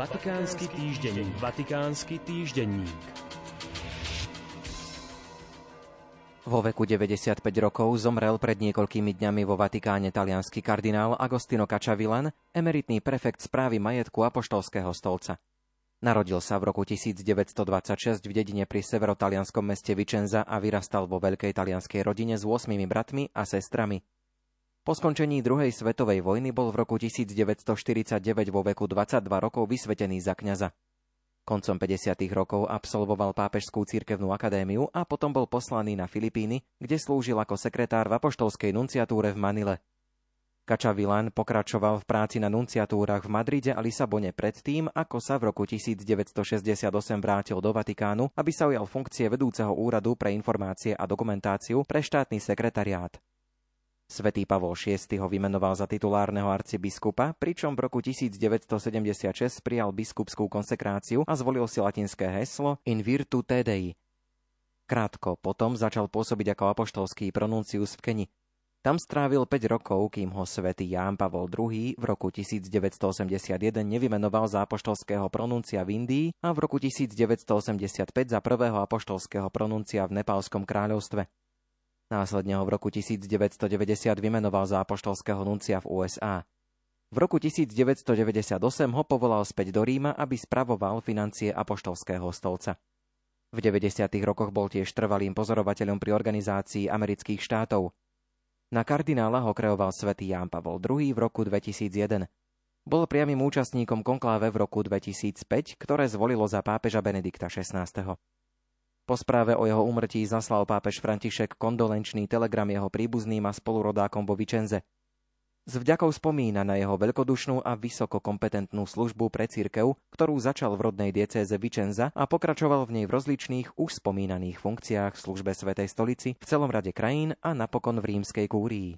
Vatikánsky týždenník. Vatikánsky týždenník. Vo veku 95 rokov zomrel pred niekoľkými dňami vo Vatikáne talianský kardinál Agostino Cacciavillan, emeritný prefekt správy majetku Apoštolského stolca. Narodil sa v roku 1926 v dedine pri severotalianskom meste Vicenza a vyrastal vo veľkej talianskej rodine s 8 bratmi a sestrami. Po skončení druhej svetovej vojny bol v roku 1949 vo veku 22 rokov vysvetený za kňaza. Koncom 50. rokov absolvoval Pápežskú cirkevnú akadémiu a potom bol poslaný na Filipíny, kde slúžil ako sekretár v apoštolskej nunciatúre v Manile. Kačavilan pokračoval v práci na nunciatúrach v Madride a Lisabone predtým, ako sa v roku 1968 vrátil do Vatikánu, aby sa ujal funkcie vedúceho úradu pre informácie a dokumentáciu pre štátny sekretariát. Svetý Pavol VI ho vymenoval za titulárneho arcibiskupa, pričom v roku 1976 prijal biskupskú konsekráciu a zvolil si latinské heslo In virtu Dei. Krátko potom začal pôsobiť ako apoštolský pronuncius v Keni. Tam strávil 5 rokov, kým ho svätý Ján Pavol II v roku 1981 nevymenoval za apoštolského pronuncia v Indii a v roku 1985 za prvého apoštolského pronuncia v Nepálskom kráľovstve. Následne ho v roku 1990 vymenoval za apoštolského nuncia v USA. V roku 1998 ho povolal späť do Ríma, aby spravoval financie apoštolského stolca. V 90. rokoch bol tiež trvalým pozorovateľom pri organizácii amerických štátov. Na kardinála ho kreoval svätý Ján Pavol II v roku 2001. Bol priamým účastníkom konkláve v roku 2005, ktoré zvolilo za pápeža Benedikta XVI. Po správe o jeho úmrtí zaslal pápež František kondolenčný telegram jeho príbuzným a spolurodákom vo Vičenze. S vďakou spomína na jeho veľkodušnú a vysoko kompetentnú službu pre církev, ktorú začal v rodnej diecéze Vičenza a pokračoval v nej v rozličných už spomínaných funkciách v službe Svetej stolici v celom rade krajín a napokon v rímskej kúrii.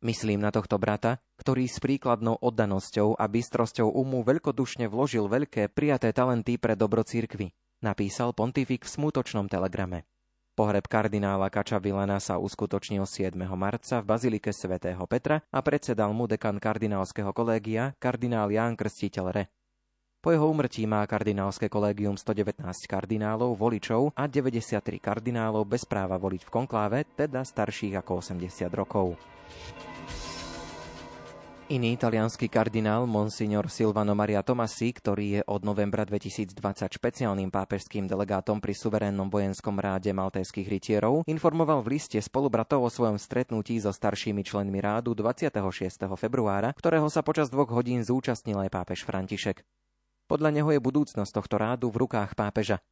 Myslím na tohto brata, ktorý s príkladnou oddanosťou a bystrosťou umu veľkodušne vložil veľké prijaté talenty pre dobro církvy napísal pontifik v smutočnom telegrame. Pohreb kardinála Vilana sa uskutočnil 7. marca v Bazilike svätého Petra a predsedal mu dekan kardinálskeho kolégia kardinál Ján Krstiteľ Re. Po jeho umrtí má kardinálske kolégium 119 kardinálov, voličov a 93 kardinálov bez práva voliť v konkláve, teda starších ako 80 rokov. Iný italianský kardinál, monsignor Silvano Maria Tomasi, ktorý je od novembra 2020 špeciálnym pápežským delegátom pri suverénnom vojenskom ráde maltéských rytierov, informoval v liste spolubratov o svojom stretnutí so staršími členmi rádu 26. februára, ktorého sa počas dvoch hodín zúčastnil aj pápež František. Podľa neho je budúcnosť tohto rádu v rukách pápeža.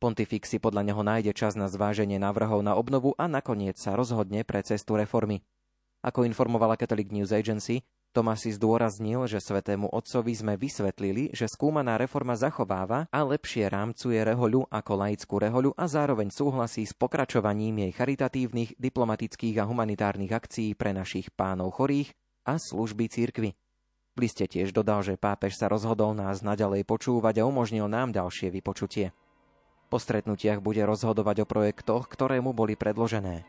Pontifik si podľa neho nájde čas na zváženie návrhov na obnovu a nakoniec sa rozhodne pre cestu reformy. Ako informovala Catholic News Agency, Tomasi zdôraznil, že svetému otcovi sme vysvetlili, že skúmaná reforma zachováva a lepšie rámcuje rehoľu ako laickú rehoľu a zároveň súhlasí s pokračovaním jej charitatívnych, diplomatických a humanitárnych akcií pre našich pánov chorých a služby cirkvy. V liste tiež dodal, že pápež sa rozhodol nás naďalej počúvať a umožnil nám ďalšie vypočutie. Po stretnutiach bude rozhodovať o projektoch, ktoré mu boli predložené.